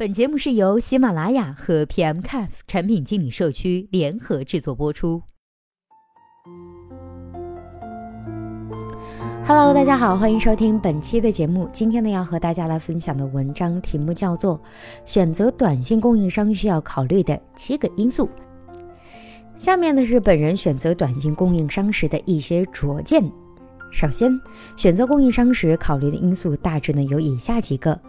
本节目是由喜马拉雅和 PMCAF 产品经理社区联合制作播出。Hello，大家好，欢迎收听本期的节目。今天呢，要和大家来分享的文章题目叫做《选择短信供应商需要考虑的七个因素》。下面呢是本人选择短信供应商时的一些拙见。首先，选择供应商时考虑的因素大致呢有以下几个。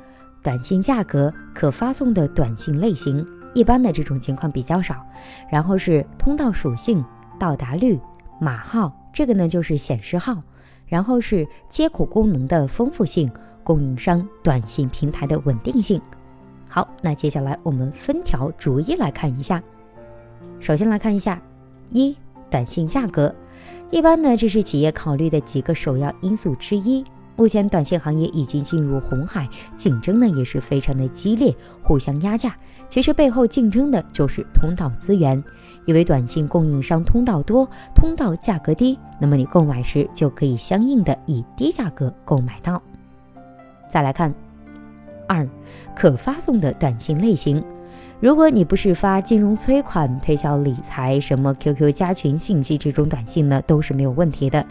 短信价格、可发送的短信类型，一般的这种情况比较少。然后是通道属性、到达率、码号，这个呢就是显示号。然后是接口功能的丰富性、供应商短信平台的稳定性。好，那接下来我们分条逐一来看一下。首先来看一下一短信价格，一般呢这是企业考虑的几个首要因素之一。目前短信行业已经进入红海，竞争呢也是非常的激烈，互相压价。其实背后竞争的就是通道资源，因为短信供应商通道多，通道价格低，那么你购买时就可以相应的以低价格购买到。再来看二，可发送的短信类型。如果你不是发金融催款、推销理财、什么 QQ 加群信息这种短信呢，都是没有问题的。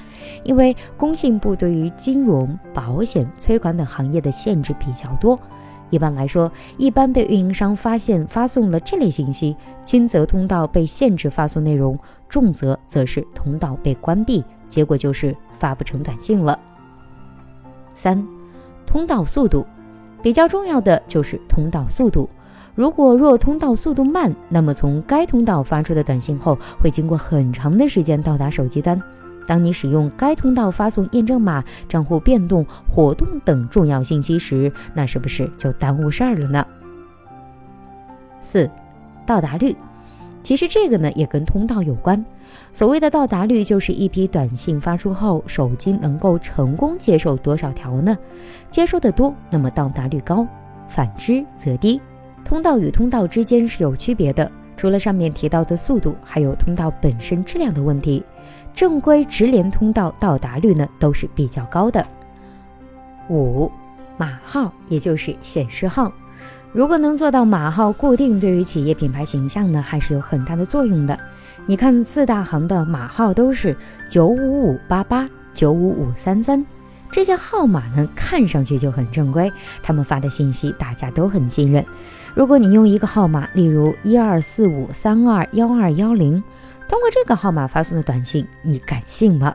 因为工信部对于金融、保险、催款等行业的限制比较多。一般来说，一般被运营商发现发送了这类信息，轻则通道被限制发送内容，重则则是通道被关闭，结果就是发不成短信了。三，通道速度比较重要的就是通道速度。如果若通道速度慢，那么从该通道发出的短信后会经过很长的时间到达手机端。当你使用该通道发送验证码、账户变动、活动等重要信息时，那是不是就耽误事儿了呢？四，到达率，其实这个呢也跟通道有关。所谓的到达率，就是一批短信发出后，手机能够成功接受多少条呢？接收的多，那么到达率高；反之则低。通道与通道之间是有区别的，除了上面提到的速度，还有通道本身质量的问题。正规直连通道到达率呢都是比较高的。五码号，也就是显示号，如果能做到码号固定，对于企业品牌形象呢还是有很大的作用的。你看四大行的码号都是九五五八八、九五五三三。这些号码呢，看上去就很正规，他们发的信息大家都很信任。如果你用一个号码，例如一二四五三二幺二幺零，通过这个号码发送的短信，你敢信吗？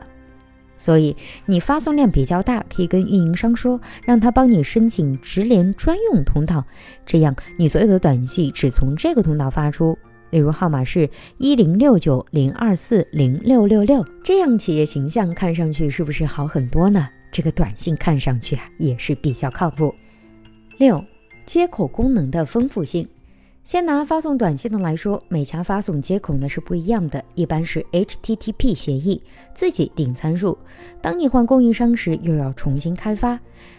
所以你发送量比较大，可以跟运营商说，让他帮你申请直连专用通道，这样你所有的短信只从这个通道发出。例如号码是一零六九零二四零六六六，这样企业形象看上去是不是好很多呢？这个短信看上去啊也是比较靠谱。六，接口功能的丰富性。先拿发送短信的来说，每家发送接口呢是不一样的，一般是 HTTP 协议，自己定参数。当你换供应商时，又要重新开发。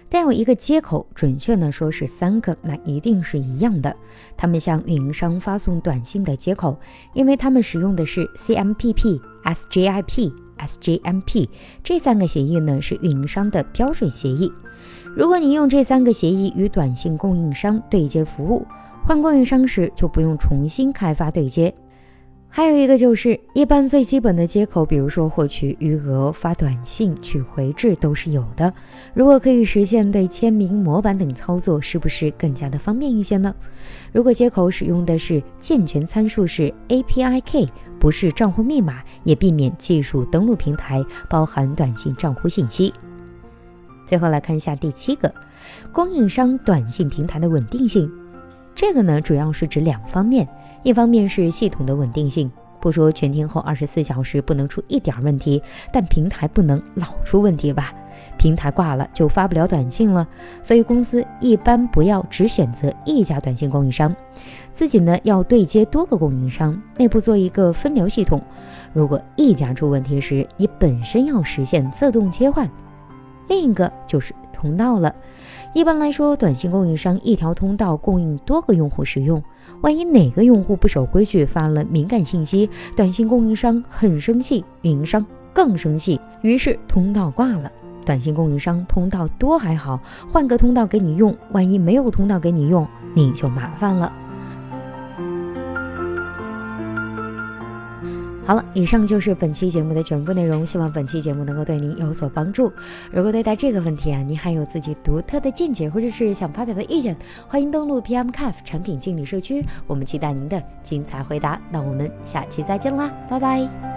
但有一个接口，准确呢说是三个，那一定是一样的。他们向运营商发送短信的接口，因为他们使用的是 CMPP、SJIP。SJMP 这三个协议呢是运营商的标准协议。如果你用这三个协议与短信供应商对接服务，换供应商时就不用重新开发对接。还有一个就是，一般最基本的接口，比如说获取余额、发短信、取回执都是有的。如果可以实现对签名、模板等操作，是不是更加的方便一些呢？如果接口使用的是健全参数是 APIK，不是账户密码，也避免技术登录平台包含短信账户信息。最后来看一下第七个，供应商短信平台的稳定性。这个呢，主要是指两方面，一方面是系统的稳定性，不说全天候二十四小时不能出一点问题，但平台不能老出问题吧？平台挂了就发不了短信了，所以公司一般不要只选择一家短信供应商，自己呢要对接多个供应商，内部做一个分流系统。如果一家出问题时，你本身要实现自动切换。另一个就是通道了。一般来说，短信供应商一条通道供应多个用户使用，万一哪个用户不守规矩发了敏感信息，短信供应商很生气，运营商更生气，于是通道挂了。短信供应商通道多还好，换个通道给你用，万一没有通道给你用，你就麻烦了。好了，以上就是本期节目的全部内容，希望本期节目能够对您有所帮助。如果对待这个问题啊，您还有自己独特的见解，或者是想发表的意见，欢迎登录 PMCAF 产品经理社区，我们期待您的精彩回答。那我们下期再见啦，拜拜。